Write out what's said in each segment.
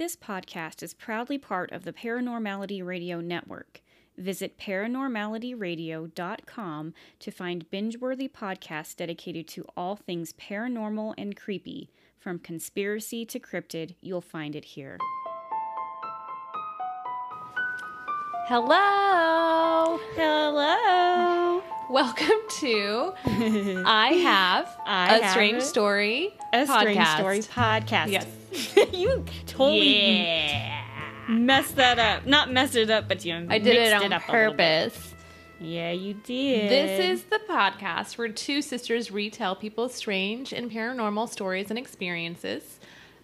This podcast is proudly part of the Paranormality Radio Network. Visit paranormalityradio.com to find binge-worthy podcasts dedicated to all things paranormal and creepy. From conspiracy to cryptid, you'll find it here. Hello. Hello. Welcome to I Have I a Have Strange Story A Strange. Story podcast. Yes. you totally Yeah. messed that up. Not messed it up, but you I did it on up a little bit. purpose. Yeah, you did. This is the podcast where two sisters retell people's strange and paranormal stories and experiences.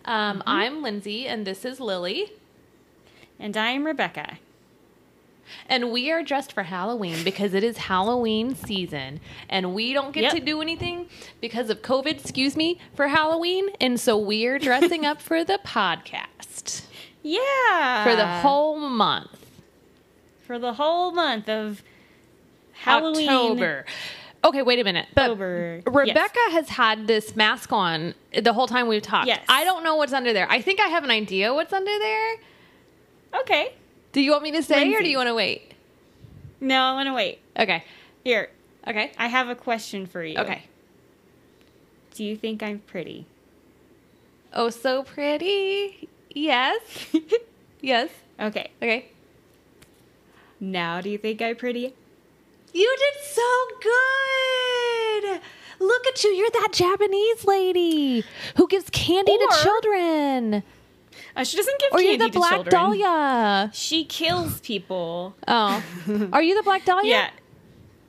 Um, Mm-hmm. I'm Lindsay, and this is Lily. And I'm Rebecca. And we are dressed for Halloween because it is Halloween season. And we don't get Yep. to do anything because of COVID, excuse me, for Halloween. And so we are dressing up for the podcast Yeah. for the whole month. for the whole month of Halloween. October. Okay, wait a minute. But October. Rebecca has had this mask on the whole time we've talked. Yes. I don't know what's under there. I think I have an idea what's under there. Okay. Do you want me to say or do you want to wait? No, I want to wait. Okay. Here, Okay. I have a question for you. Okay. Do you think I'm pretty? Oh, so pretty. Yes. yes. Okay. Okay. Now, do you think I'm pretty? You did so good. Look at you. You're that Japanese lady who gives candy Or- to children. Uh, she doesn't give Or candy you're the to Black children. Dahlia. She kills people. Oh. Are you the Black Dahlia? Yeah.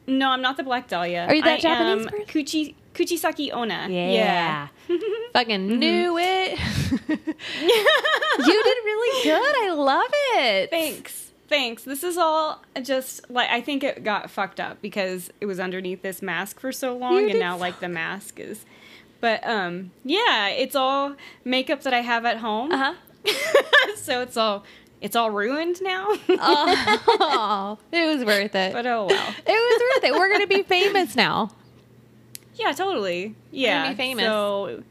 No, I'm not the Black Dahlia. Are you that I Japanese am person? Kuchi Kuchisake-onna. Yeah. Fucking Mm-hmm. knew it. you did really good. I love it. Thanks. Thanks. This is all just like I think it got fucked up because it was underneath this mask for so long You and now so- like the mask is but um yeah, it's all makeup that I have at home. Uh-huh. so it's all it's all ruined now. Oh, it was worth it. but oh well. it was worth it. We're gonna be famous now. Yeah, totally. Yeah. be famous. So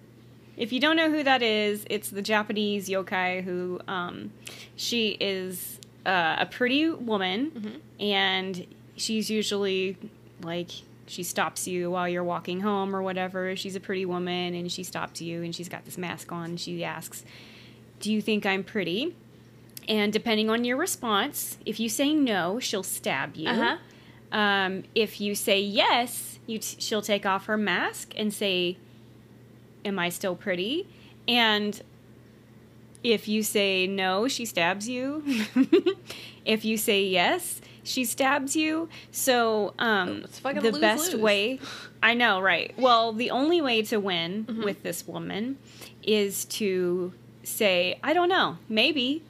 if you don't know who that is, it's the Japanese yokai who um she is uh, a pretty woman Mm-hmm. and she's usually like she stops you while you're walking home or whatever. She's a pretty woman and she stops you and she's got this mask on and she asks, "Do you think I'm pretty?" And depending on your response, if you say no, she'll stab you. Uh-huh. Um, if you say yes, you t- she'll take off her mask and say, "Am I still pretty?" And if you say no, she stabs you. if you say yes, she stabs you. So, um, It's the lose-lose. best way, I know, right? Well, the only way to win Mm-hmm. with this woman is to say, "I don't know, maybe."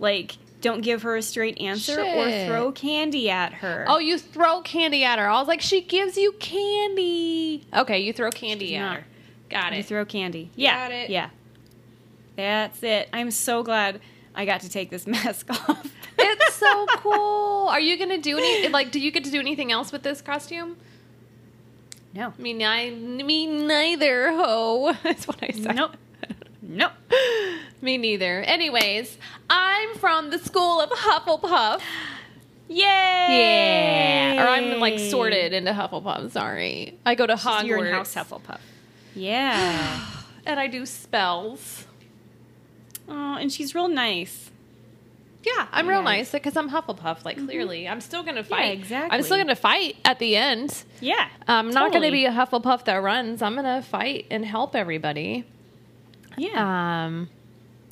Like, don't give her a straight answer or throw candy at her. Oh, you throw candy at her. I was like, she gives you candy. Okay, you throw candy at her. Got it. You throw candy. Yeah. Got it. Yeah. That's it. I'm so glad I got to take this mask off. it's so cool. Are you gonna do any? Like, do you get to do anything else with this costume? no. I mean, me neither. Ho, that's what I said. Nope. Nope. Me neither. Anyways, I'm from the school of Hufflepuff. Yay! Yeah. Or I'm like sorted into Hufflepuff. Sorry. I go to Hogwarts. You're in House Hufflepuff. Yeah. and I do spells. oh, and she's real nice. Yeah, I'm real nice because I'm Hufflepuff. Like mm-hmm. clearly, I'm still gonna fight. exactly. I'm still gonna fight at the end. Yeah. I'm not gonna be a Hufflepuff that runs. I'm gonna fight and help everybody. Yeah. Um.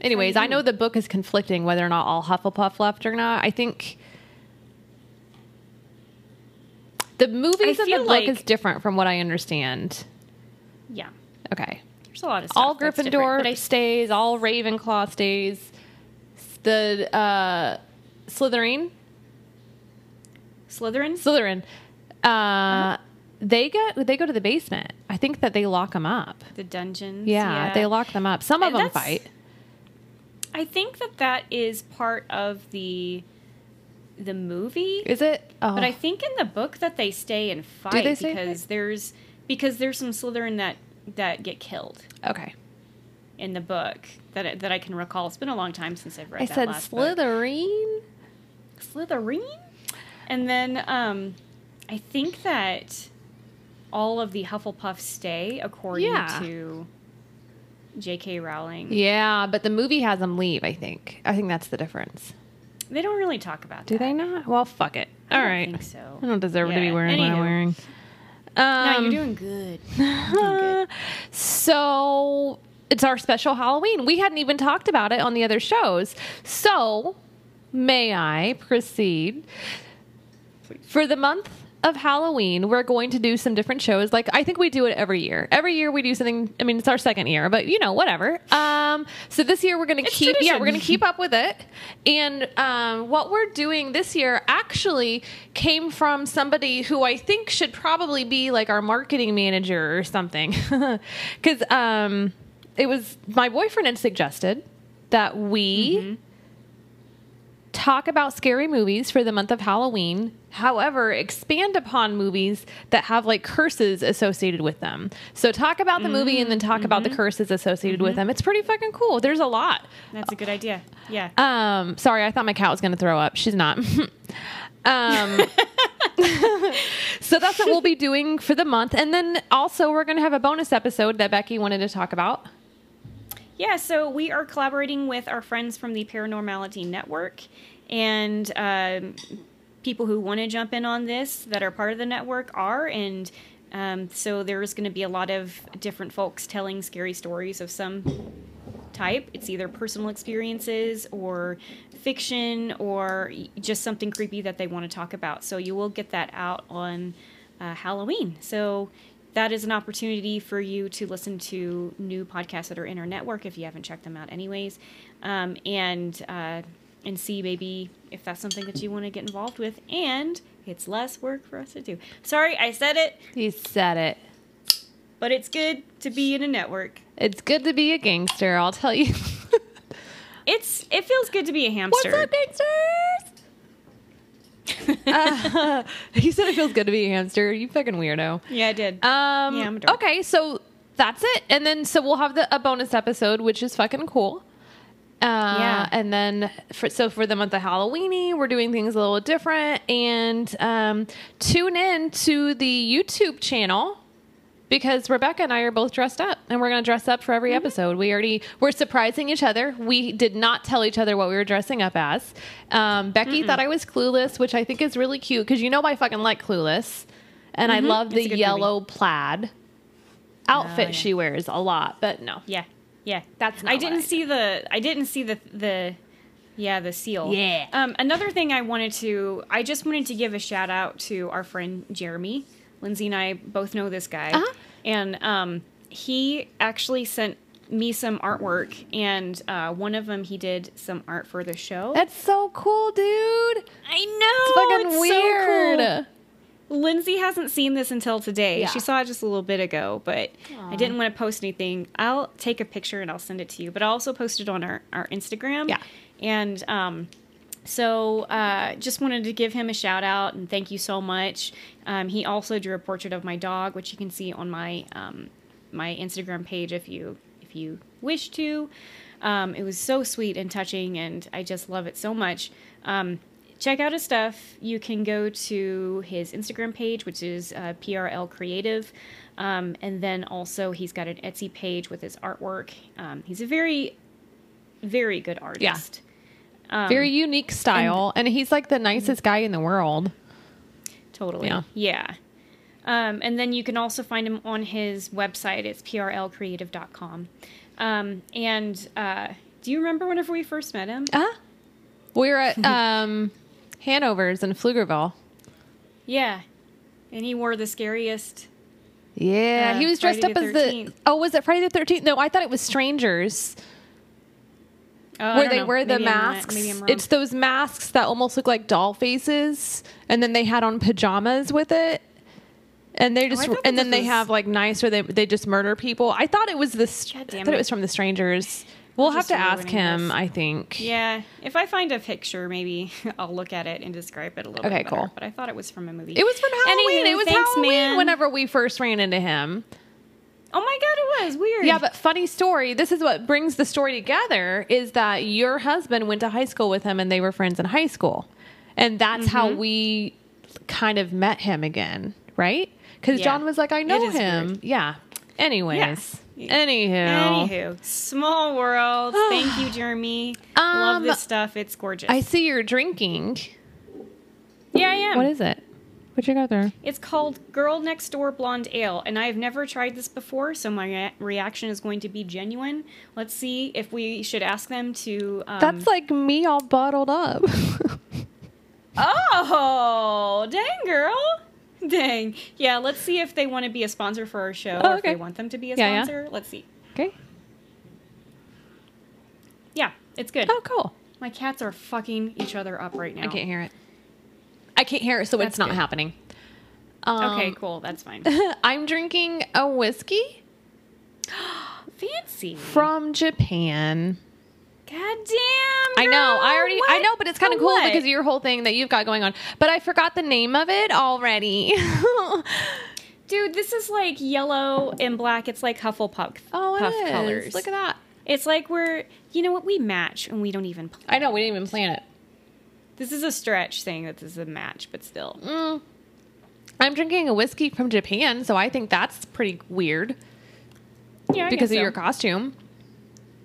Anyways, I know the book is conflicting whether or not all Hufflepuff left or not. I think the movies I and the book like- is different from what I understand. yeah. Okay. There's a lot of stuff. all Gryffindor I stays. All Ravenclaw stays. The uh, Slytherin, Slytherin. Slytherin, uh, Uh-huh. they get they go to the basement. I think that they lock them up. the dungeons. Yeah, they lock them up. Some of And them fight. I think that that is part of the the movie. Is it? Oh. But I think in the book that they stay and fight they stay and because there's because there's some Slytherin that that get killed. okay. in the book that I- that I can recall. It's been a long time since I've read. I that said last book. Slytherin. Slytherin. And then um, I think that all of the Hufflepuffs stay according Yeah. to J.K. Rowling. Yeah, but the movie has them leave. I think. I think that's the difference. They don't really talk about Do that. they not? Well, fuck it. I All don't right. think so. I don't deserve to be Yeah, wearing what I'm anywho. wearing. No, Um, you're doing good. You're doing good. so it's our special Halloween. We hadn't even talked about it on the other shows. So may I proceed? Please. For the month of Halloween, we're going to do some different shows. Like I think we do it every year. Every year we do something. I mean, it's our second year, but you know, whatever. Um, so this year we're going to keep. Yeah, we're going to keep up with it. And um, what we're doing this year actually came from somebody who I think should probably be like our marketing manager or something, because um, it was my boyfriend had suggested that we talk about scary movies for the month of Halloween. However, expand upon movies that have like curses associated with them. So talk about the movie and then talk about the curses associated with them. It's pretty fucking cool. There's a lot. That's a good idea. Yeah. Um, sorry, I thought my cat was going to throw up. She's not. um, so that's what we'll be doing for the month, and then also we're going to have a bonus episode that Becky wanted to talk about. Yeah, so we are collaborating with our friends from the Paranormality Network and um, people who want to jump in on this that are part of the network are. And um, so there's going to be a lot of different folks telling scary stories of some type. It's either personal experiences or fiction or just something creepy that they want to talk about. So you will get that out on uh, Halloween. So that is an opportunity for you to listen to new podcasts that are in our network if you haven't checked them out, anyways, um, and uh, and see maybe if that's something that you want to get involved with. And it's less work for us to do. Sorry, I said it, You said it. but it's good to be in a network. It's good to be a gangster, I'll tell you. It's it feels good to be a hamster. What's up, gangsters? Uh, he said it feels good to be a hamster. You fucking weirdo. Yeah, I did. Um, Yeah, I'm a dork. okay, so that's it, and then so we'll have the, a bonus episode, which is fucking cool. Uh, Yeah. and then for so for the month of Halloweeny, we're doing things a little different, and um, tune in to the YouTube channel because Rebecca and I are both dressed up, and we're gonna dress up for every Mm-hmm. episode. We already we're surprising each other. We did not tell each other what we were dressing up as. Um, Becky thought I was Clueless, which I think is really cute because you know I fucking like Clueless, and I love Mm-hmm. The yellow plaid outfit yeah. she wears a lot. But no, yeah, yeah. That's not I didn't I- see the. I didn't see the the. Yeah, the seal. Yeah. Um, another thing I wanted to, I just wanted to give a shout out to our friend Jeremy. Lindsay and I both know this guy, Uh-huh. and um, he actually sent me some artwork, and uh, one of them he did some art for the show. that's so cool, dude. I know. It's fucking it's so weird. cool. Lindsay hasn't seen this until today. Yeah. She saw it just a little bit ago, but I didn't want to post anything. I'll take a picture and I'll send it to you. But I'll also post it on our, our Instagram. Yeah. And um, so uh, just wanted to give him a shout out and thank you so much. Um, he also drew a portrait of my dog, which you can see on my um, my Instagram page if you if you wish to. Um, it was so sweet and touching, and I just love it so much. Um, check out his stuff. You can go to his Instagram page, which is uh, PRL Creative. Um, and then also, he's got an Etsy page with his artwork. Um, he's a very, very good artist. Um, Very unique style, and, he's like the nicest guy in the world. Totally. Yeah. Yeah. Um, and then you can also find him on his website. It's prlcreative.com. Um, and uh, do you remember whenever we first met him? Uh huh. We were at um, Hanover's in Pflugerville. Yeah. And he wore the scariest. Yeah, Uh, he was dressed Friday up the as the. Oh, was it Friday the Thirteenth? No, I thought it was Strangers, Oh, where they know. wear the Maybe I'm not- masks. maybe I'm it's those masks that almost look like doll faces, and then they had on pajamas with it. And they oh, just, Oh, and then they was- have like nice, or they they just murder people. I thought it was this. I thought it it. was from the Strangers. We'll have to ask him. this. I think. Yeah. If I find a picture, maybe I'll look at it and describe it a little Okay, bit better. cool. But I thought it was from a movie. It was from Halloween. Anywho, it was thanks, Halloween man. whenever we first ran into him. Oh my god, it was weird. Yeah, but funny story. This is what brings the story together is that your husband went to high school with him and they were friends in high school. And that's how Mm-hmm. we kind of met him again, right? Because Yeah. John was like, I know him. weird. Yeah. Anyways. Yeah. Anywho. Anywho, small world. Thank you, Jeremy. Love Um, this stuff. It's gorgeous. I see you're drinking. yeah, I am. What is it? What you got there? It's called Girl Next Door Blonde Ale, and I've never tried this before, so my rea- reaction is going to be genuine. Let's see if we should ask them to. Um, That's like me all bottled up. Oh, dang, girl. Dang. Yeah, let's see if they want to be a sponsor for our show Oh, or if okay. they want them to be a Yeah, yeah. sponsor. Let's see. okay. Yeah, it's good. Oh, cool. My cats are fucking each other up right now. I can't hear it. I can't hear it, so That's it's not good. happening. Um, Okay, cool. That's fine. I'm drinking a whiskey Fancy. from Japan. God damn. I know. I girl, already. I know, but it's kind of cool what? because of your whole thing that you've got going on. But I forgot the name of it already. Dude, this is like yellow and black. It's like Hufflepuff oh, it puff is. colors. Look at that. It's like we're, you know what, we match and we don't even play. I know we didn't even plan it. This is a stretch saying that this is a match, but still. Mm. I'm drinking a whiskey from Japan, so I think that's pretty weird Yeah, I because of so. your costume.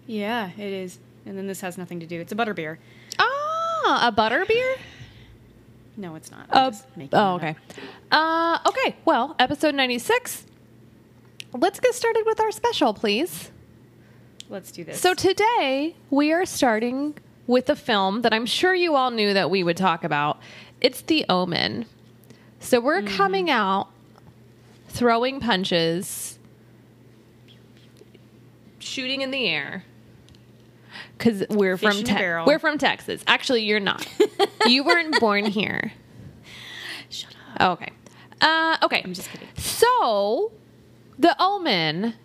Yeah, it is. And then this has nothing to do. It's a butterbeer. Ah, a butter beer. No, it's not. Uh, oh, okay. Uh, okay. Well, episode 96. Let's get started with our special, please. Let's do this. So today we are starting with a film that I'm sure you all knew that we would talk about. It's The Omen. So we're Mm-hmm. coming out throwing punches, shooting in the air. Cuz we're Fish from Te- we're from Texas. Actually, you're not. you weren't born here. shut up. Okay. Uh, okay. I'm just kidding. So, The Omen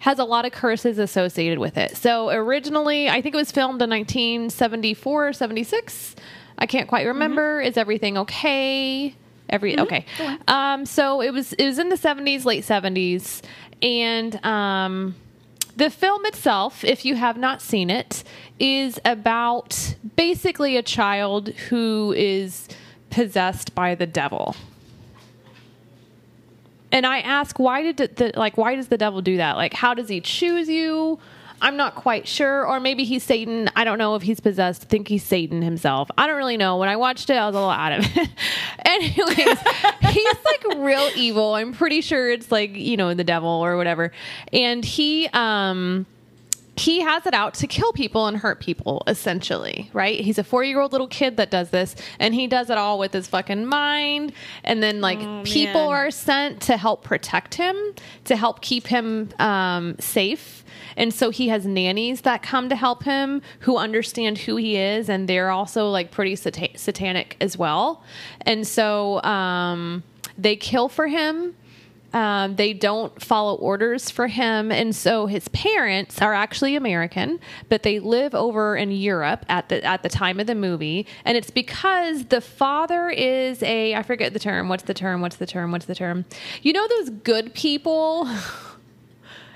has a lot of curses associated with it. So, originally, I think it was filmed in 1974 or 76. I can't quite remember. Is everything okay? Every okay. Go on. Um, so it was it was in the 70s, late 70s, and um, the film itself, if you have not seen it, is about basically a child who is possessed by the devil. And I ask, why did the, like why does the devil do that? Like, how does he choose you? I'm not quite sure. Or maybe he's Satan. I don't know if he's possessed. I think he's Satan himself. I don't really know. When I watched it, I was a little out of it. Anyways, he's like real evil. I'm pretty sure it's like, you know, the devil or whatever. And he um he has it out to kill people and hurt people essentially right? He's a four-year-old little kid that does this and he does it all with his fucking mind. And then like Oh, people man. are sent to help protect him to help keep him um, safe. And so he has nannies that come to help him who understand who he is and they're also like pretty sata- satanic as well. And so um, they kill for him um, they don't follow orders for him, and so his parents are actually American, but they live over in Europe at the at the time of the movie, and it's because the father is a I forget the term. What's the term? What's the term? What's the term? You know those good people.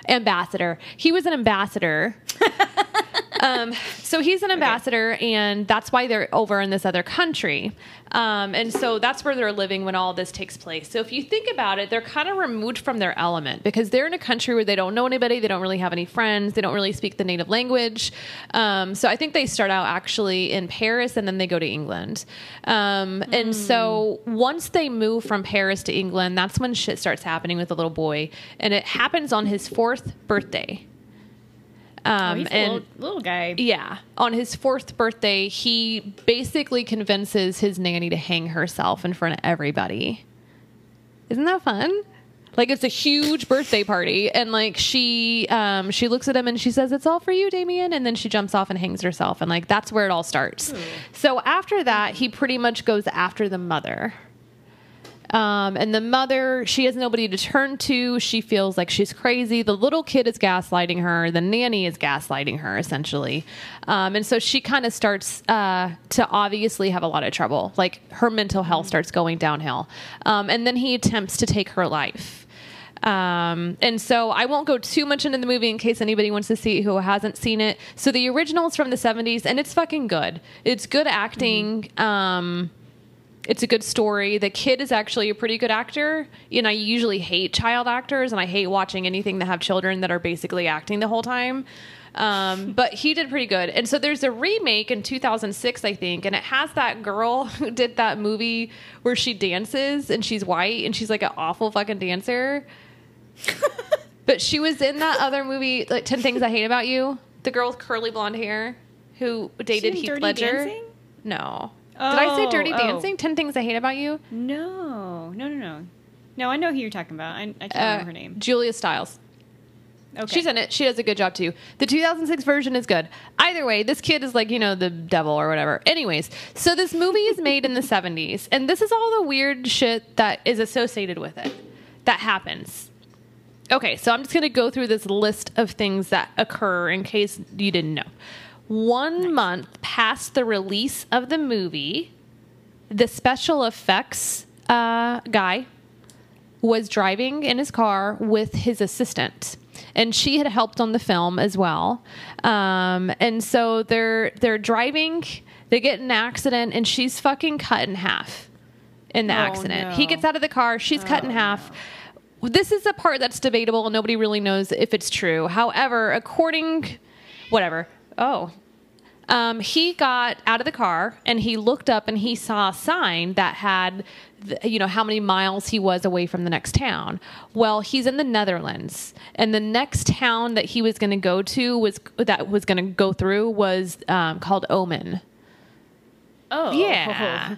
ambassador. He was an ambassador. um, so he's an ambassador, and that's why they're over in this other country. Um, and so that's where they're living when all this takes place. So if you think about it, they're kind of removed from their element because they're in a country where they don't know anybody, they don't really have any friends, they don't really speak the native language. Um, so I think they start out actually in Paris and then they go to England. Um, And so once they move from Paris to England, that's when shit starts happening with the little boy, and it happens on his fourth birthday. Oh, Um, a and little, little guy. yeah, on his fourth birthday, he basically convinces his nanny to hang herself in front of everybody. Isn't that fun? Like it's a huge birthday party, and like she, um, she looks at him and she says, "It's all for you, Damien," and then she jumps off and hangs herself, and like that's where it all starts. So after that, he pretty much goes after the mother. Um, and the mother, she has nobody to turn to. She feels like she's crazy. The little kid is gaslighting her. The nanny is gaslighting her, essentially. Um, and so she kind of starts uh, to obviously have a lot of trouble. Like her mental health starts going downhill. Um, and then he attempts to take her life. Um, and so I won't go too much into the movie in case anybody wants to see it who hasn't seen it. So the original is from the 70s and it's fucking good. It's good acting. Um, it's a good story. The kid is actually a pretty good actor. And I usually hate child actors and I hate watching anything that have children that are basically acting the whole time. Um, but he did pretty good. And so there's a remake in 2006, I think, and it has that girl who did that movie where she dances and she's white and she's like an awful fucking dancer. but she was in that other movie, like 10 Things I Hate About You, the girl with curly blonde hair who dated Heath Ledger. Dancing? No. Did I say Oh, Dirty oh. Dancing? 10 Things I Hate About You? No, no, no, no. No, I know who you're talking about. I, I can't Uh, remember her name. Julia Stiles. Okay. She's in it. She does a good job too. The 2006 version is good. Either way, this kid is like, you know, the devil or whatever. Anyways, so this movie is made in the 70s, and this is all the weird shit that is associated with it that happens. Okay, so I'm just going to go through this list of things that occur in case you didn't know. One month past the release of the movie, the special effects uh, guy was driving in his car with his assistant and she had helped on the film as well. Um, and so they're they're driving they get in an accident and she's fucking cut in half in the Oh, accident. He gets out of the car she's cut in Oh, half. this is a part that's debatable and nobody really knows if it's true. However according whatever oh um, he got out of the car and he looked up and he saw a sign that had, the, you know, how many miles he was away from the next town. Well, he's in the Netherlands, and the next town that he was going to go to was that was going to go through was um, called Ommen. Oh. Yeah.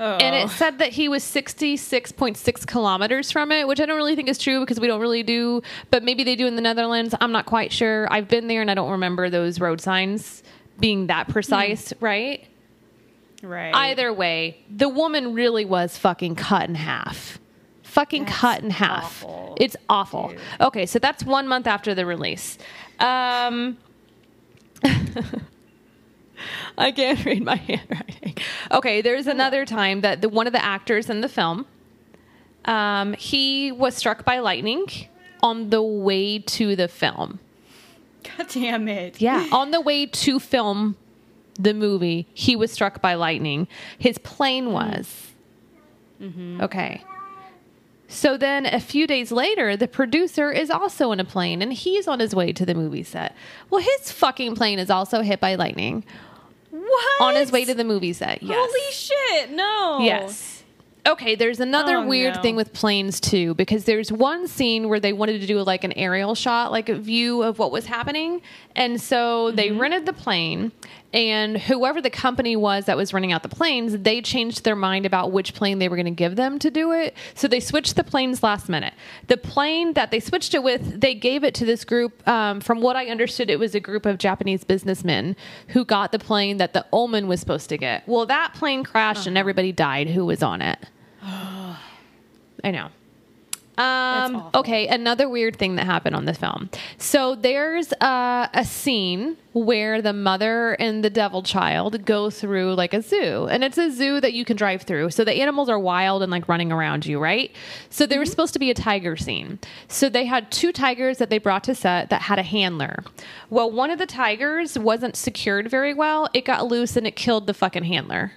Oh. And it said that he was 66.6 kilometers from it, which I don't really think is true because we don't really do, but maybe they do in the Netherlands. I'm not quite sure. I've been there and I don't remember those road signs being that precise, right? right. Either way, the woman really was fucking cut in half. Fucking That's cut in half. awful, It's awful. dude. Okay, so that's one month after the release. Um, I can't read my handwriting. Okay, there's another time that the, one of the actors in the film, um, he was struck by lightning on the way to the film. God damn it. Yeah, on the way to film the movie, he was struck by lightning. His plane was. Okay. So then a few days later, the producer is also in a plane and he's on his way to the movie set. Well, his fucking plane is also hit by lightning What? on his way to the movie set. Yes. Holy shit! No. Yes. Okay, there's another Oh, weird no. thing with planes too, because there's one scene where they wanted to do like an aerial shot, like a view of what was happening. And so they Mm-hmm. rented the plane, and whoever the company was that was renting out the planes, they changed their mind about which plane they were going to give them to do it. So they switched the planes last minute. The plane that they switched it with, they gave it to this group. Um, from what I understood, it was a group of Japanese businessmen who got the plane that the Omen was supposed to get. Well, that plane crashed and everybody died who was on it. I know. Um, okay, another weird thing that happened on the film. So there's uh, a scene where the mother and the devil child go through like a zoo, and it's a zoo that you can drive through. So the animals are wild and like running around you, right? So there was supposed to be a tiger scene. So they had two tigers that they brought to set that had a handler. Well, one of the tigers wasn't secured very well. It got loose and it killed the fucking handler.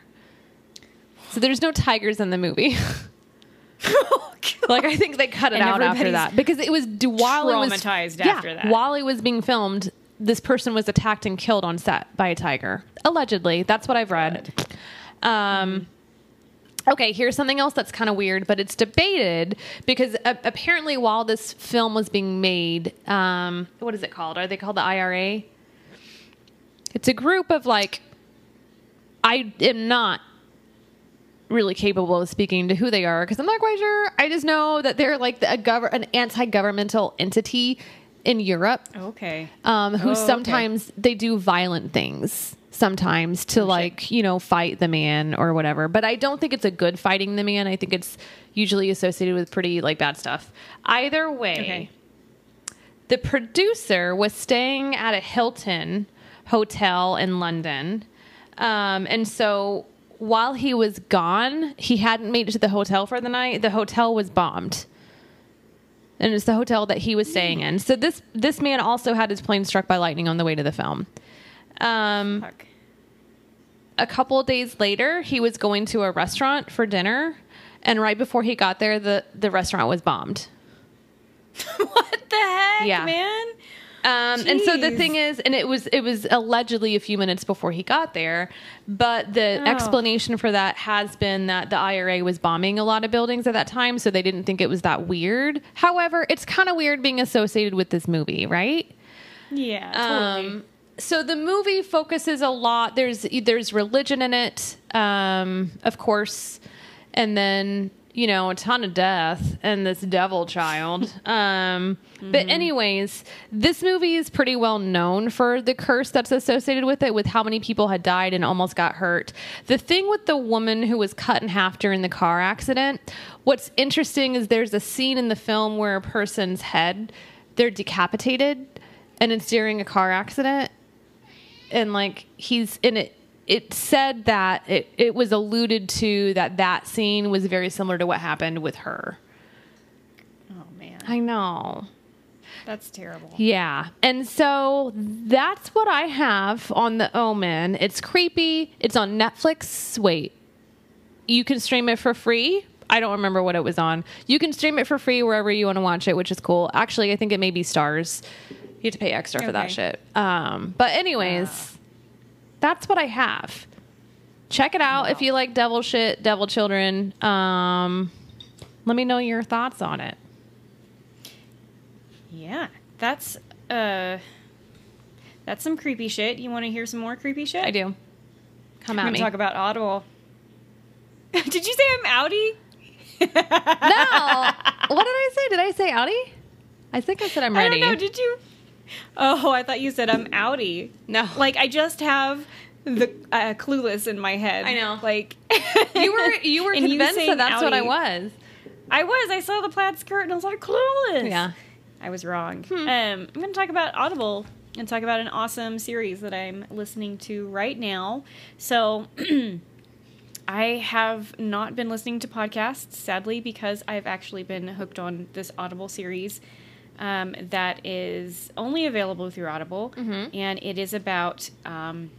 So there's no tigers in the movie. Oh, Like I think they cut it And out after that because it was while it was traumatized yeah, that. While it was being filmed, this person was attacked and killed on set by a tiger. Allegedly, that's what I've read. Um, okay, here's something else that's kind of weird, but it's debated because uh, apparently, while this film was being made, um, what is it called? Are they called the IRA? It's a group of like, I am not really capable of speaking to who they are because I'm not quite sure. I just know that they're like the, a gov- an anti-governmental entity in Europe Okay. um, who Oh, okay. sometimes they do violent things sometimes to like you know fight the man or whatever but i don't think it's a good fighting the man i think it's usually associated with pretty like bad stuff either way Okay. the producer was staying at a hilton hotel in london um, and so while he was gone he hadn't made it to the hotel for the night the hotel was bombed and it's the hotel that he was staying in. So this this man also had his plane struck by lightning on the way to the film. Um, Fuck. a couple of days later, he was going to a restaurant for dinner, and right before he got there, the the restaurant was bombed. what the heck, Yeah. man? Um, and so the thing is, and it was it was allegedly a few minutes before he got there, but the Oh. explanation for that has been that the IRA was bombing a lot of buildings at that time, so they didn't think it was that weird. However, it's kind of weird being associated with this movie, right? Yeah, totally. Um, so the movie focuses a lot. There's there's religion in it, um, of course, and then you know a ton of death and this devil child. Um, But anyways, this movie is pretty well known for the curse that's associated with it, with how many people had died and almost got hurt. The thing with the woman who was cut in half during the car accident, what's interesting is there's a scene in the film where a person's head they're decapitated and it's during a car accident and like he's in it it said that it, it was alluded to that that scene was very similar to what happened with her. Oh man, i know. That's terrible. yeah. And so that's what i have on the omen. It's creepy. It's on netflix. Wait. You can stream it for free? I don't remember what it was on. You can stream it for free wherever you want to watch it which is cool. Actually i think it may be Starz you have to pay extra for that shit. Um, but anyways that's what i have check it out if you like devil shit devil children um, let me know your thoughts on it Yeah, that's uh, that's some creepy shit. You want to hear some more creepy shit? i do come at me talk about Audible. Did you say I'm outie? no what did i say did i say Audi? i think i said i'm ready. I don't know. Did you? Oh, I thought you said I'm outie. no Like I just have the uh, clueless in my head. I know. Like you were you were convinced saying that that's what i was I was. I saw the plaid skirt and I was like clueless. yeah I was wrong. Hmm. Um, I'm going to talk about Audible and talk about an awesome series that I'm listening to right now. So, I have not been listening to podcasts, sadly, because I've actually been hooked on this Audible series um, that is only available through Audible, Mhm. and it is about um,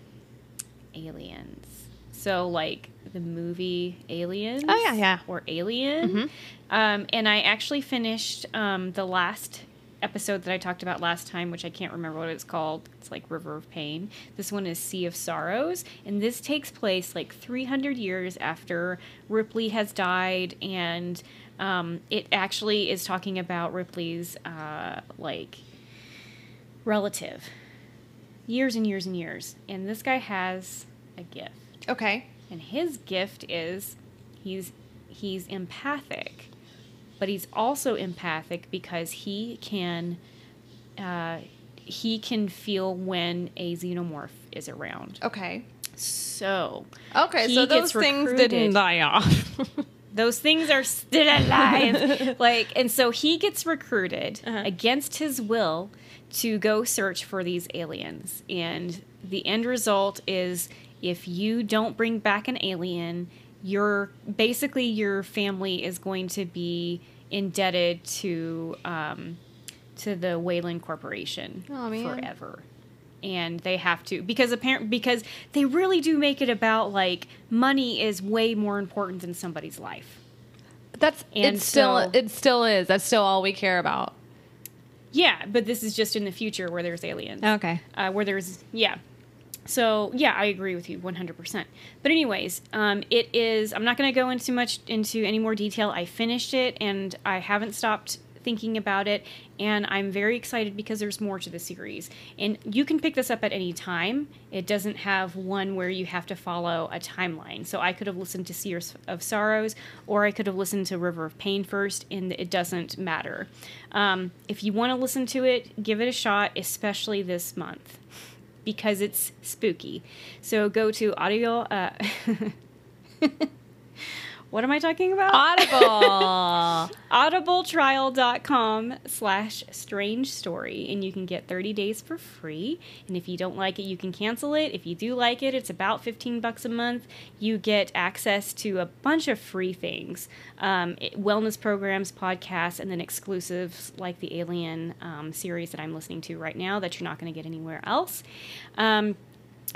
aliens. So, like the movie Aliens. Oh, yeah, yeah. Or Alien. Mhm. Um, and I actually finished um, the last episode that I talked about last time, which I can't remember what it's called. It's like River of Pain. This one is Sea of Sorrows. And this takes place like 300 years after Ripley has died. And um, it actually is talking about Ripley's uh, like relative. Years and years and years. And this guy has a gift. Okay. And his gift is he's he's empathic. But he's also empathic because he can uh, he can feel when a xenomorph is around. Okay. So okay so those things didn't die off those things are still alive like and so he gets recruited Uh-huh. against his will to go search for these aliens and the end result is if you don't bring back an alien your basically your family is going to be indebted to um, to the Weyland Corporation man. forever and they have to because apparent because they really do make it about like money is way more important than somebody's life. that's And it still so- it still is that's still all we care about Yeah, but this is just in the future where there's aliens. okay Uh, where there's yeah. So yeah, I agree with you 100%. But anyways, um, it is. I'm not going to go into much into any more detail. I finished it and I haven't stopped thinking about it, and I'm very excited because there's more to the series. And you can pick this up at any time. It doesn't have one where you have to follow a timeline. So I could have listened to Sea of Sorrows, or I could have listened to River of Pain first, and it doesn't matter. Um, if you want to listen to it, give it a shot, especially this month because it's spooky. So go to audio uh, What am I talking about? Audible. audibletrial.com slash strange story and you can get 30 days for free and if you don't like it you can cancel it if you do like it it's about 15 bucks a month you get access to a bunch of free things um, it- wellness programs podcasts and then exclusives like the alien um, series that i'm listening to right now that you're not going to get anywhere else um,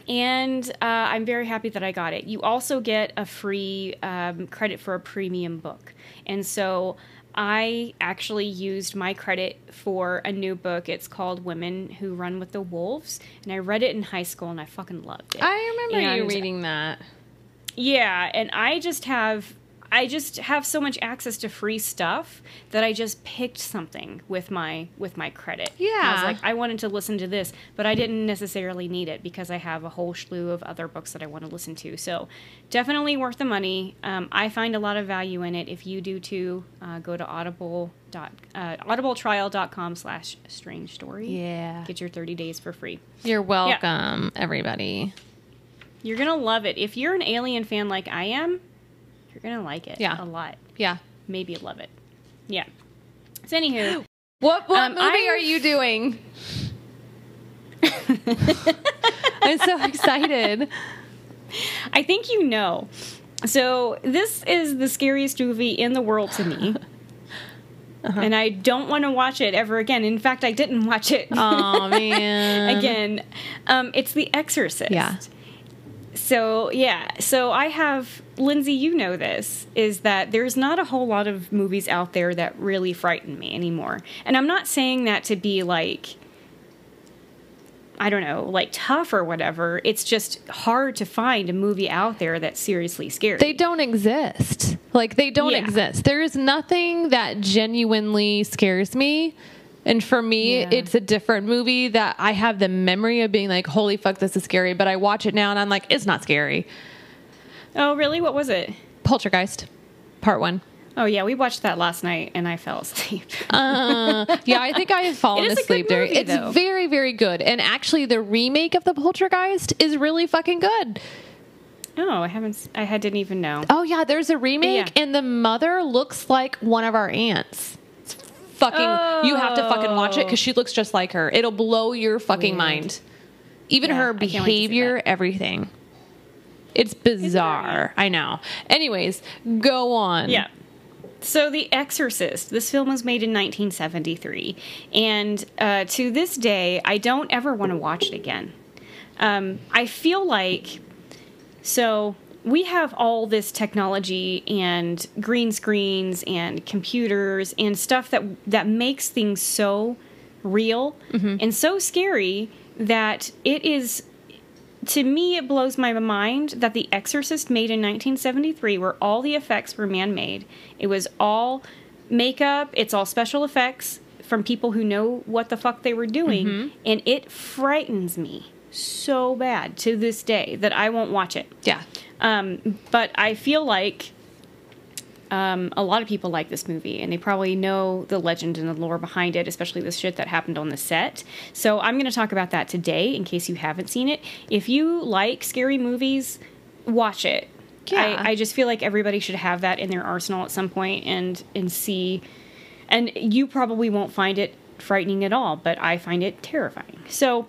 and uh, I'm very happy that I got it. You also get a free um, credit for a premium book, and so I actually used my credit for a new book. It's called Women Who Run with the Wolves, and I read it in high school, and I fucking loved it. I remember you reading that. yeah, and I just have I just have so much access to free stuff that I just picked something with my with my credit. Yeah. I was like I wanted to listen to this, but I didn't necessarily need it because I have a whole slew of other books that I want to listen to. So definitely worth the money. Um, I find a lot of value in it. If you do too, uh, go to audible dot uh, audibletrial.com slash strange story. Yeah. Get your 30 days for free. You're welcome, everybody. You're going to love it. If you're an alien fan like I am, you're going to like it Yeah. a lot. Yeah. Maybe love it. Yeah. So, anywho, What what Um, movie I've- are you doing? I'm so excited. I think you know. So, this is the scariest movie in the world to me. Uh-huh. And I don't want to watch it ever again. In fact, I didn't watch it Oh man. again. Um, it's The Exorcist. Yeah. So, yeah. So, I have, Lindsay, you know this, is that there's not a whole lot of movies out there that really frighten me anymore. And I'm not saying that to be like, I don't know, like tough or whatever. It's just hard to find a movie out there that's seriously scary. They don't exist. Like they don't Yeah. exist. There is nothing that genuinely scares me. And for me, Yeah. it's a different movie that I have the memory of being like, holy fuck, this is scary. But I watch it now and I'm like, it's not scary. oh, really? What was it? Poltergeist, part one. Oh, yeah, we watched that last night and I fell asleep. Uh, yeah, I think I have fallen It is a good asleep during. It's though. very, very good. And actually, the remake of the Poltergeist is really fucking good. oh, I haven't, I didn't even know. Oh yeah, there's a remake, Yeah. and the mother looks like one of our aunts. Fucking. You have to fucking watch it because she looks just like her. It'll blow your fucking Weird. mind. Even Yeah, her I can't wait to see behavior, everything. It's bizarre. I know. Anyways, go on. Yeah. So, The Exorcist. This film was made in 1973, and uh, to this day, I don't ever want to watch it again. Um, I feel like so we have all this technology and green screens and computers and stuff that that makes things so real mm-hmm. and so scary that it is to me it blows my mind that the exorcist made in 1973 where all the effects were man-made. It was all makeup it's all special effects from people who know what the fuck they were doing mm-hmm. and it frightens me so bad to this day that i won't watch it. Yeah. Um, but I feel like um, a lot of people like this movie, and they probably know the legend and the lore behind it, especially the shit that happened on the set. So I'm going to talk about that today, in case you haven't seen it. If you like scary movies, watch it. Yeah. I, I just feel like everybody should have that in their arsenal at some point and and see. And you probably won't find it frightening at all, but I find it terrifying. So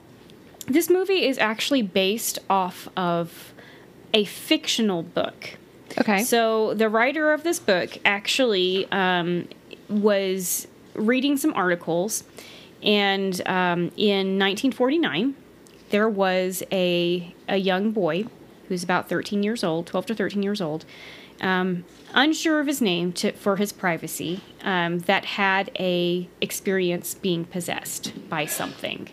this movie is actually based off of a fictional book. Okay. So the writer of this book actually um, was reading some articles, and um, in 1949, there was a a young boy who's about 13 years old, 12 to 13 years old, um, unsure of his name to, for his privacy, um, that had a experience being possessed by something.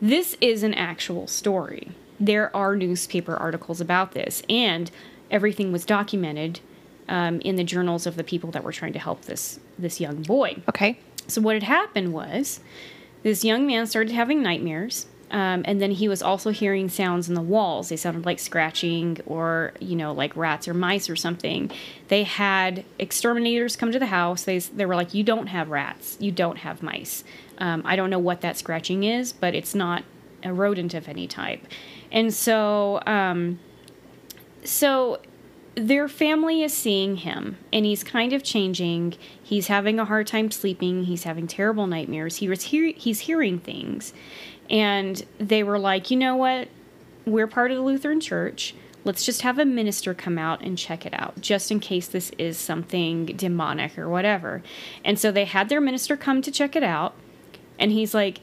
This is an actual story. There are newspaper articles about this, and everything was documented um, in the journals of the people that were trying to help this this young boy. okay. So what had happened was, this young man started having nightmares, um, and then he was also hearing sounds in the walls. They sounded like scratching, or you know, like rats or mice or something. They had exterminators come to the house. They they were like, "You don't have rats. You don't have mice. Um, I don't know what that scratching is, but it's not a rodent of any type." And so, um, so their family is seeing him and he's kind of changing. He's having a hard time sleeping. He's having terrible nightmares. He was hear- he's hearing things. And they were like, "You know what? We're part of the Lutheran Church. Let's just have a minister come out and check it out just in case this is something demonic or whatever." And so they had their minister come to check it out. And he's like,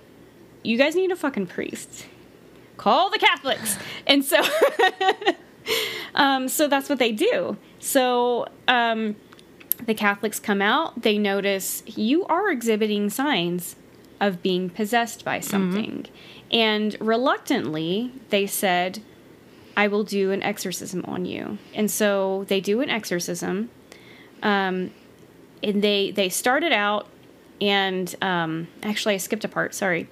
"You guys need a fucking priest. Call the Catholics." And so Um, so that's what they do. So um, the Catholics come out, they notice you are exhibiting signs of being possessed by something. And reluctantly, they said, I will do an exorcism on you. And so they do an exorcism. Um, and they they started out and um, actually I skipped a part, sorry.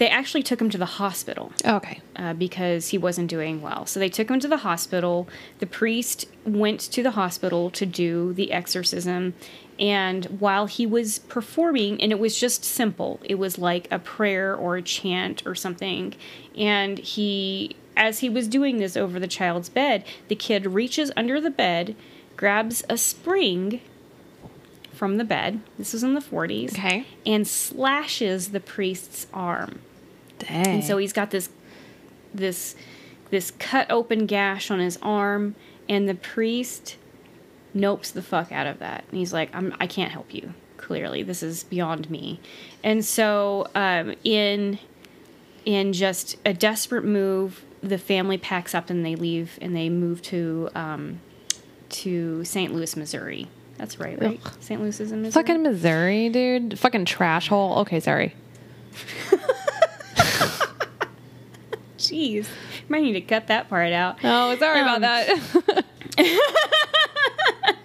They actually took him to the hospital Okay. uh, because he wasn't doing well. So they took him to the hospital. The priest went to the hospital to do the exorcism. And while he was performing, and it was just simple, it was like a prayer or a chant or something. And he, as he was doing this over the child's bed, the kid reaches under the bed, grabs a spring from the bed. This was in the 40s. Okay. And slashes the priest's arm. Dang. And so he's got this this this cut open gash on his arm and the priest nopes the fuck out of that. And he's like, I'm I can't help you. Clearly, this is beyond me. And so um, in in just a desperate move, the family packs up and they leave and they move to um, to St. Louis, Missouri. That's right, right? Ugh. St. Louis is in Missouri. Fucking Missouri, dude. Fucking trash hole. Okay, sorry. Jeez, might need to cut that part out. Oh, sorry Um, about that.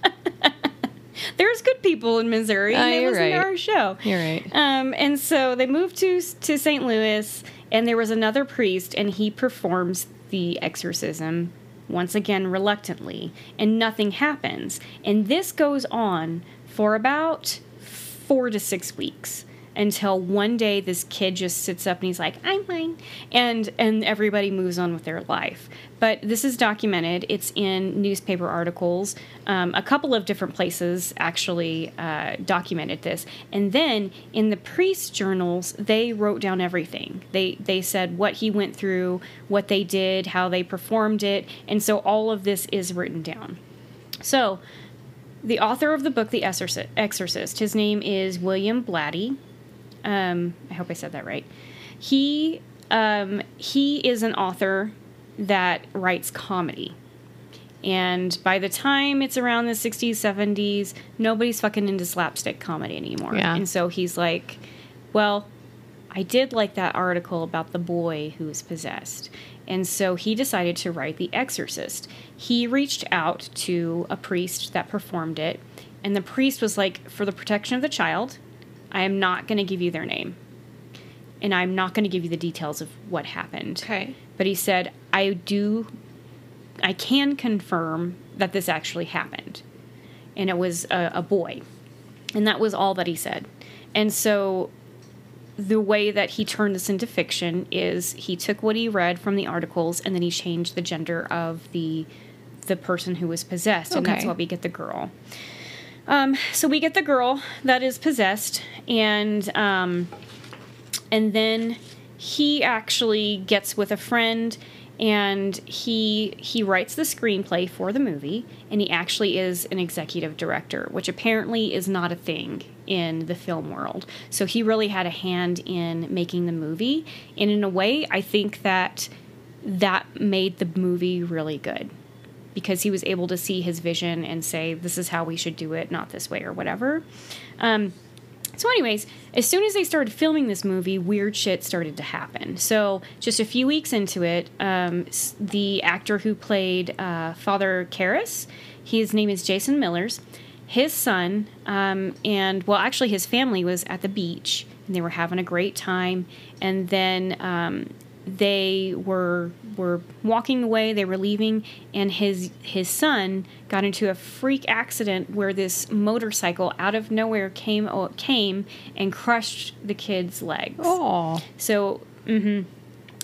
There's good people in Missouri, and they you're to right. our show. You're right. Um, and so they moved to to St. Louis, and there was another priest, and he performs the exorcism once again reluctantly, and nothing happens. And this goes on for about four to six weeks until one day this kid just sits up and he's like i'm fine. And and everybody moves on with their life. But this is documented. It's in newspaper articles. Um, a couple of different places actually uh, documented this. And then in the priest journals they wrote down everything. They they said what he went through what they did how they performed it. And so all of this is written down. So the author of the book the exorcist his name is william blatty um, I hope I said that right. He um, he is an author that writes comedy. And by the time it's around the 60s, 70s, nobody's fucking into slapstick comedy anymore. Yeah. And so he's like, well, I did like that article about the boy who was possessed. And so he decided to write The Exorcist. He reached out to a priest that performed it, and the priest was like, for the protection of the child, I am not going to give you their name. And I'm not going to give you the details of what happened. Okay. But he said, I do, I can confirm that this actually happened. And it was a, a boy. And that was all that he said. And so the way that he turned this into fiction is he took what he read from the articles and then he changed the gender of the the person who was possessed and that's Okay. why we get the girl um, so we get the girl that is possessed and um, and then he actually gets with a friend and he he writes the screenplay for the movie and he actually is an executive director which apparently is not a thing in the film world. So he really had a hand in making the movie and in a way i think that that made the movie really good because he was able to see his vision and say this is how we should do it not this way or whatever um, so, anyways, as soon as they started filming this movie, weird shit started to happen. So, just a few weeks into it, um, the actor who played uh, Father Karras, his name is Jason Millers, his son, um, and well, actually, his family was at the beach and they were having a great time. And then um, they were were walking away they were leaving and his his son got into a freak accident where this motorcycle out of nowhere came came and crushed the kid's legs Oh. so hmm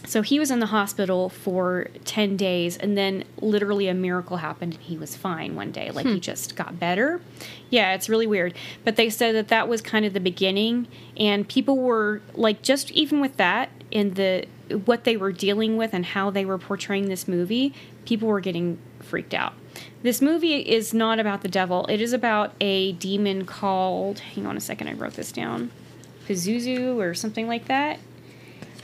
So he was in the hospital for 10 days, and then literally a miracle happened, and he was fine one day. Like he just got better. Yeah, it's really weird. But they said that that was kind of the beginning, and people were like, just even with that, in the what they were dealing with and how they were portraying this movie, people were getting freaked out. This movie is not about the devil, it is about a demon called, hang on a second, I wrote this down, Pazuzu or something like that.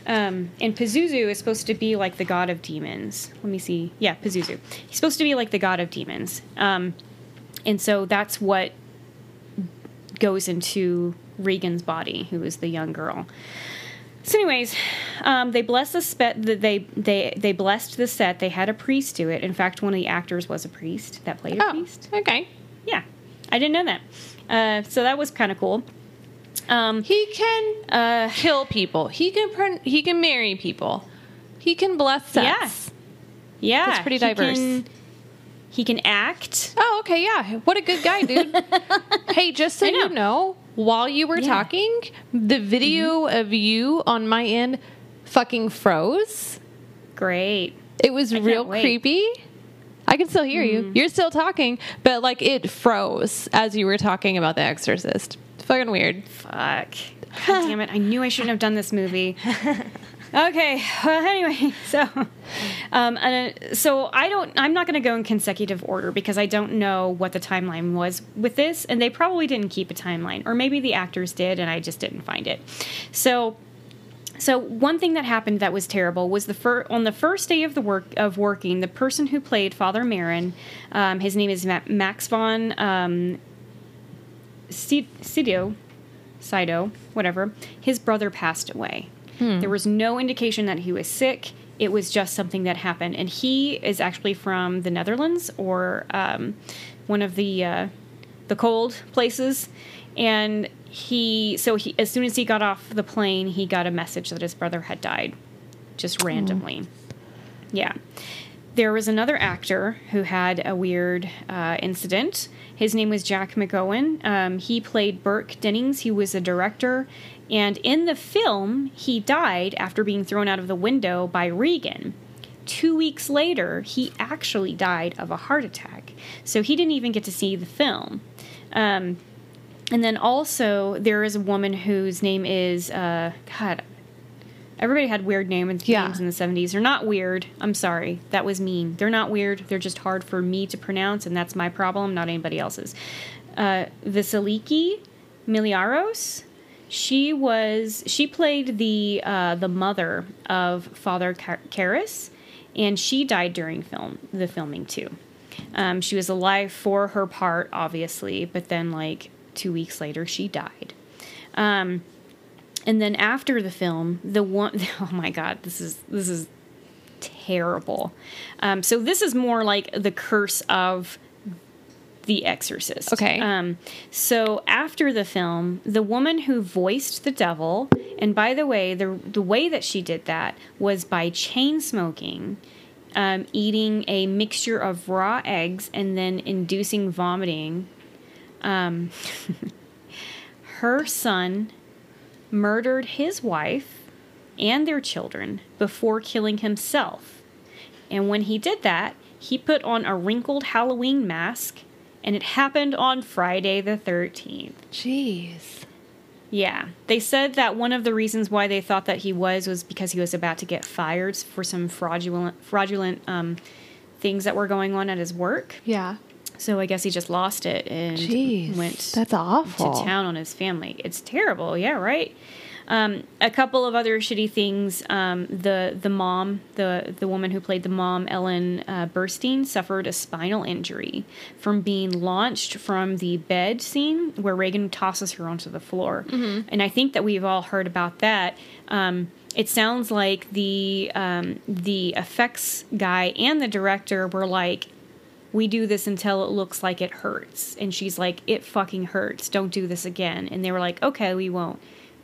Um, and Pazuzu is supposed to be like the god of demons. Let me see. Yeah, Pazuzu. He's supposed to be like the god of demons. Um, and so that's what goes into Regan's body, who is the young girl. So, anyways, um, they blessed the set. They they they blessed the set. They had a priest do it. In fact, one of the actors was a priest that played a Oh, priest. okay. Yeah, I didn't know that. Uh, so that was kind of cool. Um, He can uh, kill people. He can pr- he can marry people. He can bless sets. yeah, That's pretty he diverse. can- he can act. Oh, okay, yeah. What a good guy, dude. hey, just so know. you know, while you were Yeah. talking, the video mm-hmm. of you on my end fucking froze. Great. It was can't real creepy. I can still hear you. Mm-hmm. You're still talking, but like it froze as you were talking about The Exorcist. It's fucking weird. Fuck. God damn it. I knew I shouldn't have done this movie. Okay. Well, anyway, so um, and, uh, so I don't. I'm not going to go in consecutive order because I don't know what the timeline was with this, and they probably didn't keep a timeline, or maybe the actors did, and I just didn't find it. So. So one thing that happened that was terrible was the fir- on the first day of the work of working, the person who played Father Merrin, um, his name is Ma- Max von um, Sido, Sido, whatever. His brother passed away. There was no indication that he was sick. It was just something that happened, and he is actually from the Netherlands or um, one of the uh, the cold places. And he, so he, as soon as he got off the plane, he got a message that his brother had died, just randomly. Yeah. There was another actor who had a weird uh, incident. His name was Jack McGowan. Um, he played Burke Dennings. He was a director. And in the film, he died after being thrown out of the window by Regan. Two weeks later, he actually died of a heart attack. So he didn't even get to see the film. Um, and then also, there is a woman whose name is, uh, God, everybody had weird names, Yeah. names in the 70s. They're not weird. I'm sorry. That was mean. They're not weird. They're just hard for me to pronounce, and that's my problem, not anybody else's. Uh, Vasiliki Miliaros. She was she played the uh, the mother of Father Kar- Karras, and she died during film the filming too. Um, she was alive for her part, obviously, but then like two weeks later, she died. Um, and then after the film, the one oh my god, this is this is terrible. Um, so this is more like the curse of the Exorcist. Okay. Um, so after the film, the woman who voiced the devil, and by the way, the the way that she did that was by chain smoking, um, eating a mixture of raw eggs, and then inducing vomiting. Um, her son murdered his wife and their children before killing himself. And when he did that, he put on a wrinkled Halloween mask, and it happened on Friday the 13th. Jeez. Yeah. They said that one of the reasons why they thought that he was was because he was about to get fired for some fraudulent fraudulent um, things that were going on at his work. Yeah. So I guess he just lost it and Jeez. went That's awful. to town on his family. It's terrible. Yeah, right. Um, a couple of other shitty things. Um, the the mom, the the woman who played the mom, Ellen uh, Burstyn, suffered a spinal injury from being launched from the bed scene where Reagan tosses her onto the floor. And I think that we've all heard about that. Um, it sounds like the um, the effects guy and the director were like, we do this until it looks like it hurts. And she's like, it fucking hurts. Don't do this again. And they were like, okay, we won't.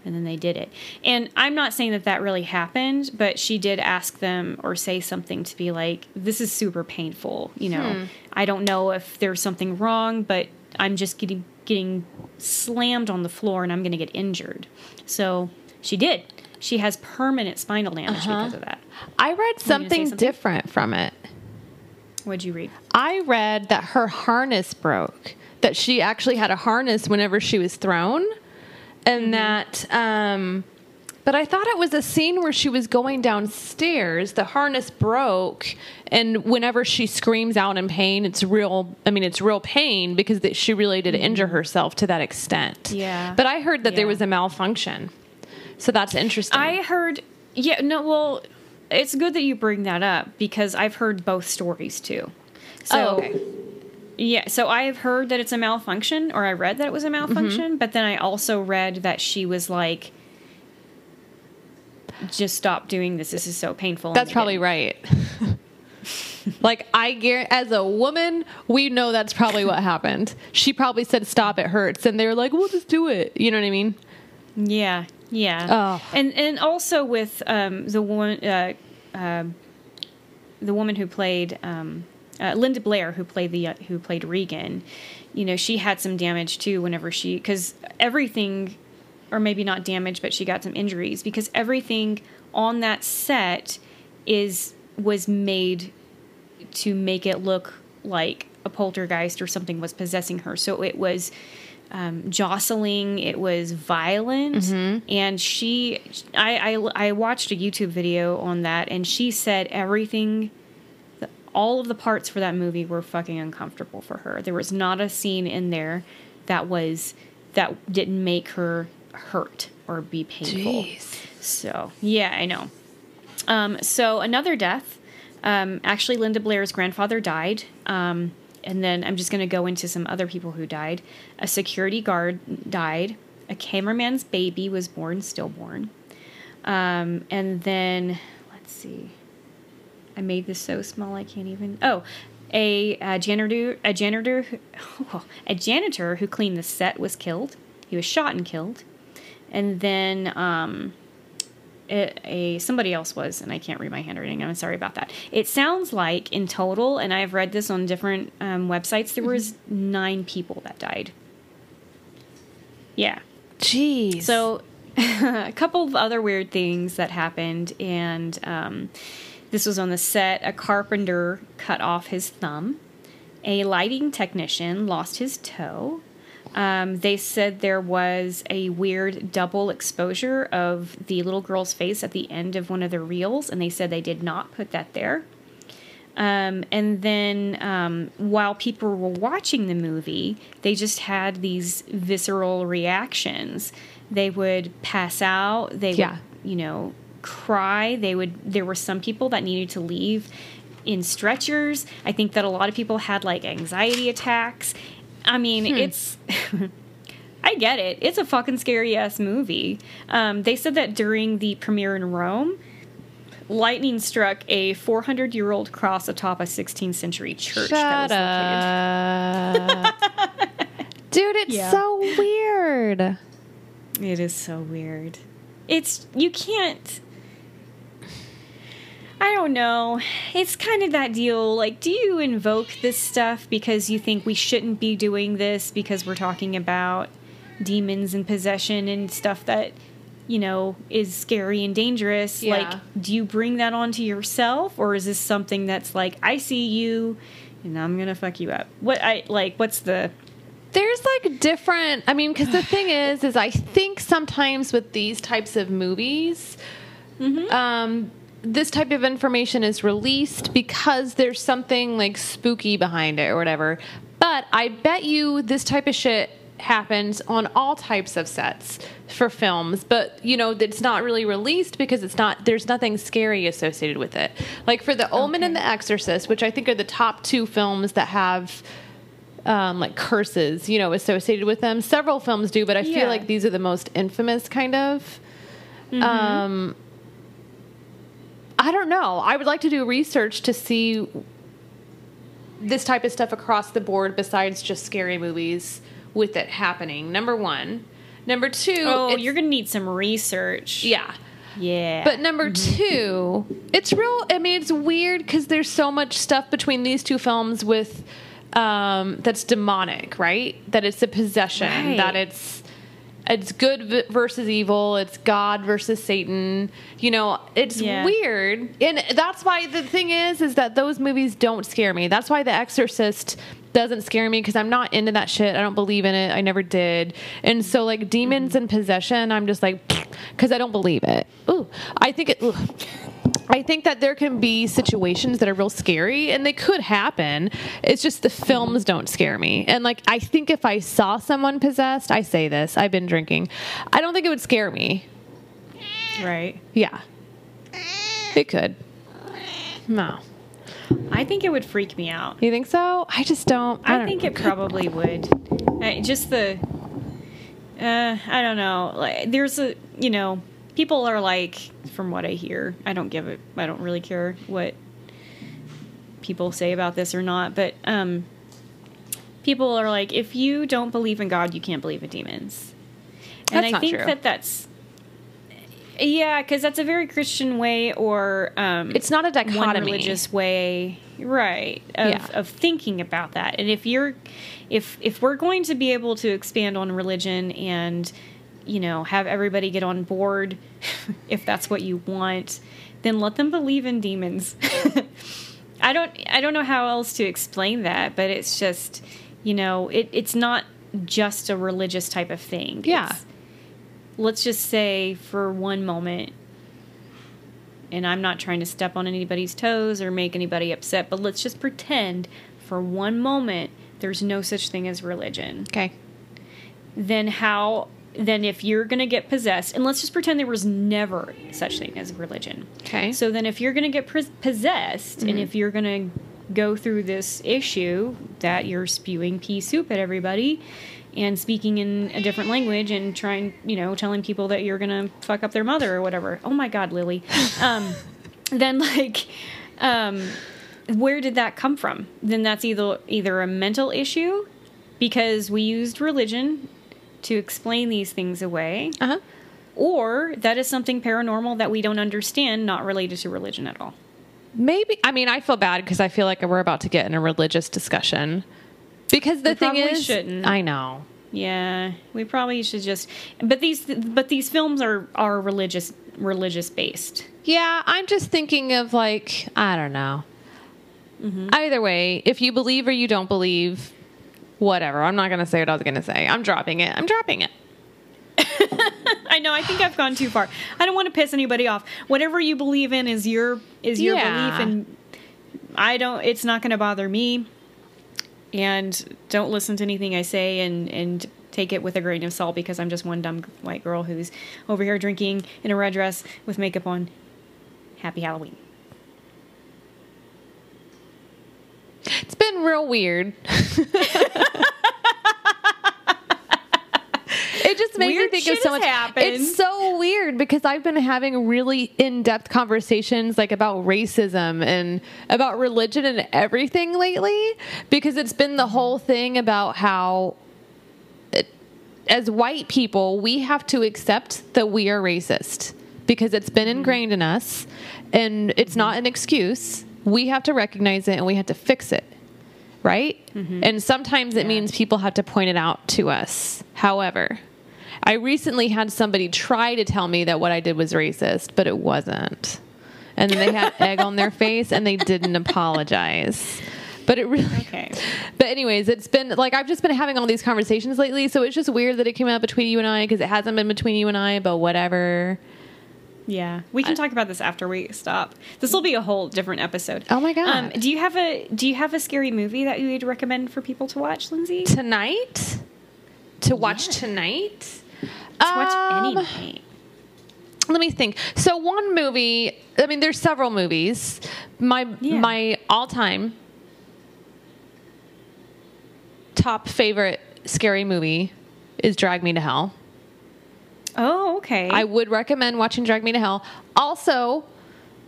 And then they did it. And I'm not saying that that really happened, but she did ask them or say something to be like, this is super painful. You know, hmm. I don't know if there's something wrong, but I'm just getting getting slammed on the floor and I'm going to get injured. So she did. She has permanent spinal damage uh-huh. because of that. I read something, something? different from it. What'd you read? I read that her harness broke, that she actually had a harness whenever she was thrown, and that. Um, but I thought it was a scene where she was going downstairs. The harness broke, and whenever she screams out in pain, it's real. I mean, it's real pain because that she really did injure herself to that extent. Yeah. But I heard that there was a malfunction, so that's interesting. I heard, yeah, no, well, it's good that you bring that up because I've heard both stories too. So, oh, okay. yeah, so I have heard that it's a malfunction, or I read that it was a malfunction, Mm-hmm. but then I also read that she was like, just stop doing this. This is so painful. That's probably didn't. right. like I guarantee, as a woman, we know that's probably what happened. She probably said, "Stop, it hurts," and they were like, "We'll just do it." You know what I mean? Yeah, yeah. Oh. And and also with um, the one, uh, uh, the woman who played um, uh, Linda Blair, who played the uh, who played Regan. You know, she had some damage too. Whenever she, because everything, or maybe not damage, but she got some injuries because everything on that set is was made to make it look like a poltergeist or something was possessing her. So it was um, jostling, it was violent, and she, I, I, I watched a YouTube video on that, and she said everything, the, all of the parts for that movie were fucking uncomfortable for her. There was not a scene in there that was that didn't make her hurt or be painful. So yeah, I know. Um, so another death. Um, actually, Linda Blair's grandfather died. Um, and then I'm just going to go into some other people who died. A security guard died. A cameraman's baby was born stillborn. Um, and then let's see. I made this so small I can't even. Oh, a, uh janitor, a janitor, who- a janitor who cleaned the set was killed. He was shot and killed. And then um, a, a somebody else was, and I can't read my handwriting. I'm sorry about that. It sounds like in total, and I've read this on different um, websites, there was nine people that died. Yeah. Jeez. So, a couple of other weird things that happened, and um, this was on the set. A carpenter cut off his thumb. A lighting technician lost his toe. Um, they said there was a weird double exposure of the little girl's face at the end of one of the reels, and they said they did not put that there. Um, and then um, while people were watching the movie, they just had these visceral reactions. They would pass out. They Yeah. would, you know, cry. They would. There were some people that needed to leave in stretchers. I think that a lot of people had like anxiety attacks. I mean, it's. I get it. It's a fucking scary ass movie. Um, they said that during the premiere in Rome, lightning struck a 400 year old cross atop a 16th century church Shut that was located. up. Dude, it's Yeah. so weird. It is so weird. It's you can't. I don't know. It's kind of that deal. Like, do you invoke this stuff because you think we shouldn't be doing this because we're talking about demons and possession and stuff that, you know, is scary and dangerous? Yeah. Like, do you bring that onto yourself or is this something that's like, I see you and I'm going to fuck you up? What I like, what's the. There's like different. I mean, because the thing is, is I think sometimes with these types of movies, um, this type of information is released because there's something like spooky behind it or whatever. But I bet you this type of shit happens on all types of sets for films but you know it's not really released because it's not there's nothing scary associated with it like for the omen and the exorcist which i think are the top two films that have um, like curses, you know, associated with them. Several films do, but I Yeah. feel like these are the most infamous, kind of. Um, I don't know. I would like to do research to see this type of stuff across the board, besides just scary movies with it happening. Number one. Number two. Oh, you're going to need some research. yeah. Yeah. But number two, it's real. I mean, it's weird because there's so much stuff between these two films with um, that's demonic, right? That it's a possession. Right. That it's it's good versus evil. It's God versus Satan. You know, it's Yeah. weird, and that's why the thing is, is that those movies don't scare me. That's why The Exorcist doesn't scare me because I'm not into that shit. I don't believe in it. I never did. And so, like demons mm-hmm. and possession, I'm just like, because I don't believe it. Ooh, I think it. Ooh. I think that there can be situations that are real scary and they could happen. It's just the films don't scare me. And like I think if I saw someone possessed, I say this, I've been drinking. I don't think it would scare me. Right. Yeah. It could. No. I think it would freak me out. You think so? I just don't. I, I, don't think know. it probably would. I, just the, uh, I don't know. Like, there's a, you know, people are like, from what I hear, I don't give it. I don't really care what people say about this or not. But um, people are like, if you don't believe in God, you can't believe in demons. And That's I not think true. that that's. Yeah, because that's a very Christian way, or um, It's not a one dichotomy. religious way right of, Yeah. of thinking about that and if you're if if we're going to be able to expand on religion and you know have everybody get on board if that's what you want then let them believe in demons i don't i don't know how else to explain that but it's just you know it, it's not just a religious type of thing Yeah. It's- let's just say for one moment and I'm not trying to step on anybody's toes or make anybody upset, but let's just pretend for one moment there's no such thing as religion. Okay. Then how then if you're going to get possessed and let's just pretend there was never such thing as religion. Okay. So then if you're going to get pres- possessed and if you're going to go through this issue that you're spewing pea soup at everybody and speaking in a different language and trying, you know, telling people that you're going to fuck up their mother or whatever. Oh my god, Lily. Um then like um where did that come from? Then that's either either a mental issue because we used religion to explain these things away Uh huh. or that is something paranormal that we don't understand, not related to religion at all. Maybe. I mean, I feel bad because I feel like we're about to get in a religious discussion. Because the We thing is, shouldn't. I know. Yeah, we probably should just. But these, but these films are are religious religious based. Yeah, I'm just thinking of like I don't know. Either way, if you believe or you don't believe, whatever. I'm not gonna say what I was gonna say. I'm dropping it. I'm dropping it. I know. I think I've gone too far. I don't want to piss anybody off. Whatever you believe in is your is your Yeah. belief, and I don't. It's not going to bother me. And don't listen to anything I say, and and take it with a grain of salt because I'm just one dumb white girl who's over here drinking in a red dress with makeup on. Happy Halloween. It's been real weird. it just makes Weird me think of so much. happened. It's so weird because I've been having really in-depth conversations like about racism and about religion and everything lately because it's been the whole thing about how it- as white people, we have to accept that we are racist because it's been ingrained in us and it's not an excuse. We have to recognize it and we have to fix it. Right? Mm-hmm. And sometimes it means people have to point it out to us. However, I recently had somebody try to tell me that what I did was racist, but it wasn't. And then they had egg on their face and they didn't apologize. But it really Okay. but anyways, it's been like I've just been having all these conversations lately, so it's just weird that it came out between you and I because it hasn't been between you and I. But whatever. Yeah, we can talk about this after we stop. This will be a whole different episode. Oh my God. Um, do you have a Do you have a scary movie that you would recommend for people to watch, Lindsay? Tonight, to watch Yeah. tonight. watch any Um, night. Let me think. So one movie. I mean, there's several movies. My Yeah. my all time top favorite scary movie is Drag Me to Hell. Oh, okay. I would recommend watching Drag Me to Hell. Also,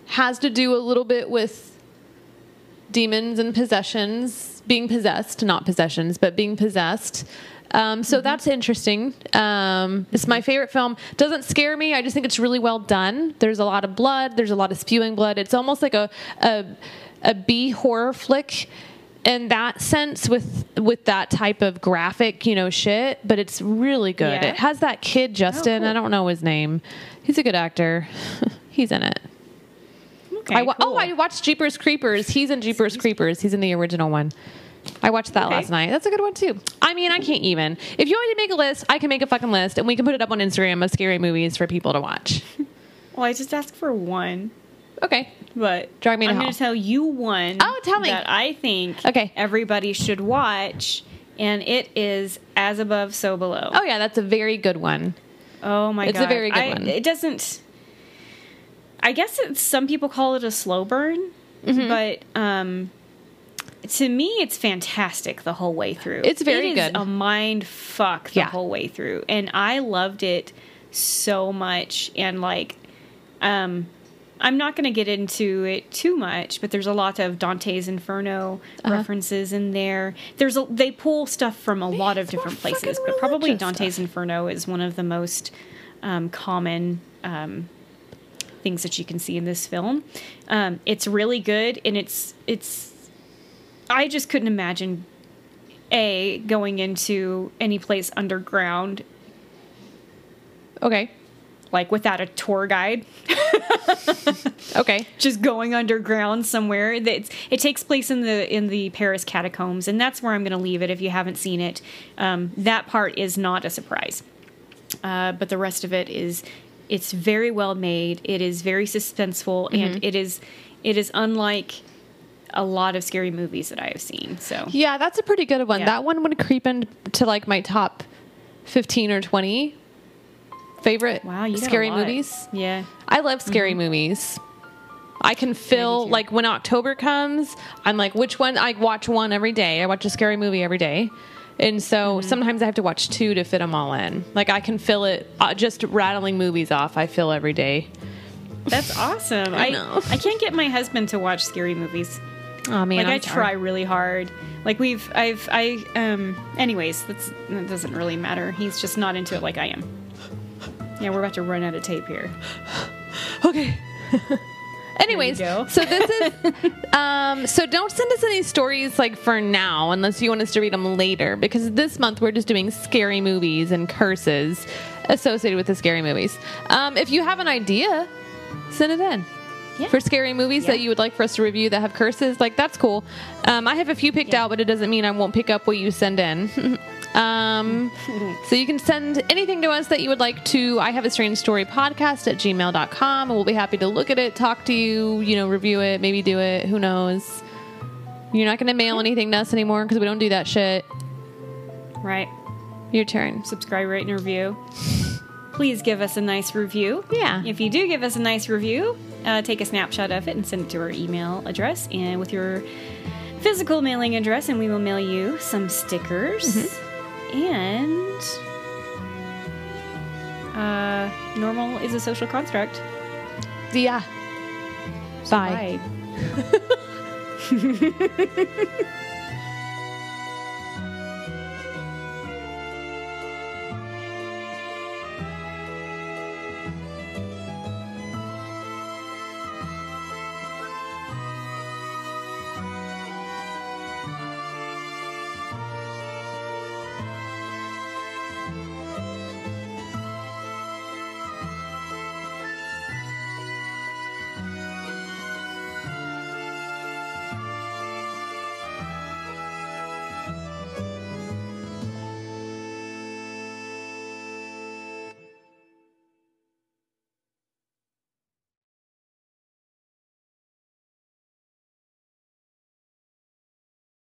has to do a little bit with demons and possessions, being possessed, not possessions, but being possessed. Um, so that's interesting. Um, it's my favorite film. Doesn't scare me. I just think it's really well done. There's a lot of blood. There's a lot of spewing blood. It's almost like a a, a B horror flick in that sense with with that type of graphic, you know, shit, but it's really good. Yeah. It has that kid oh, Justin, cool. I don't know his name. He's a good actor. He's in it. Okay. I wa- oh, cool. Oh, I watched Jeepers Creepers. He's in Jeepers Creepers. He's in the original one. I watched that Okay. last night. That's a good one too. I mean, I can't even. If you want to make a list, I can make a fucking list, and we can put it up on Instagram of scary movies for people to watch. Well, I just asked for one, Okay. but Drag me to I'm hell. going to tell you one. Oh, tell me. That I think Okay. everybody should watch, and it is As Above, So Below. Oh yeah, that's a very good one. Oh my It's god, It's a very good I- one. It doesn't. I guess it's, some people call it a slow burn, Mm-hmm. but um, to me, it's fantastic the whole way through. It's very It is good. A mind fuck the Yeah. whole way through, and I loved it so much. And like, um, I'm not going to get into it too much, but there's a lot of Dante's Inferno Uh-huh. references in there. There's a they pull stuff from a lot of It's different places, but probably Dante's stuff. Inferno is one of the most um, common um, things that you can see in this film. Um, it's really good, and it's it's. I just couldn't imagine a going into any place underground Okay. Like without a tour guide. Okay. just going underground somewhere. That it takes place in the in the Paris catacombs, and that's where I'm going to leave it. If you haven't seen it, um, that part is not a surprise, uh, but the rest of it is. It's very well made. It is very suspenseful, and it is it is unlike a lot of scary movies that I have seen. So Yeah, that's a pretty good one. Yeah. That one would creep into like my top fifteen or twenty favorite wow, scary movies. Yeah, I love scary movies. I can fill like when October comes, I'm like, which one? I watch one every day. I watch a scary movie every day, and so Mm-hmm. sometimes I have to watch two to fit them all in. Like I can fill it uh, just rattling movies off. I fill every day. that's awesome. I I know. I can't get my husband to watch scary movies. Oh man, like I'm i sorry. try really hard like we've i've i um anyways that's that doesn't really matter he's just not into it like i am yeah we're about to run out of tape here Okay. Anyways, so this is um so don't send us any stories like for now unless you want us to read them later because this month we're just doing scary movies and curses associated with the scary movies. Um if you have an idea, send it in. Yeah. For scary movies that you would like for us to review that have curses, like that's cool. Um, I have a few picked Yeah. out, but it doesn't mean I won't pick up what you send in. um, so you can send anything to us that you would like to I have a strange story podcast at gmail.com and we'll be happy to look at it, talk to you, you know, review it, maybe do it. Who knows? You're not going to mail anything to us anymore because we don't do that shit. right Your turn. subscribe rate and review please give us a nice review Yeah. if you do give us a nice review uh, take a snapshot of it and send it to our email address and with your physical mailing address and we will mail you some stickers Mm-hmm. And uh, normal is a social construct Yeah. Bye. Bye.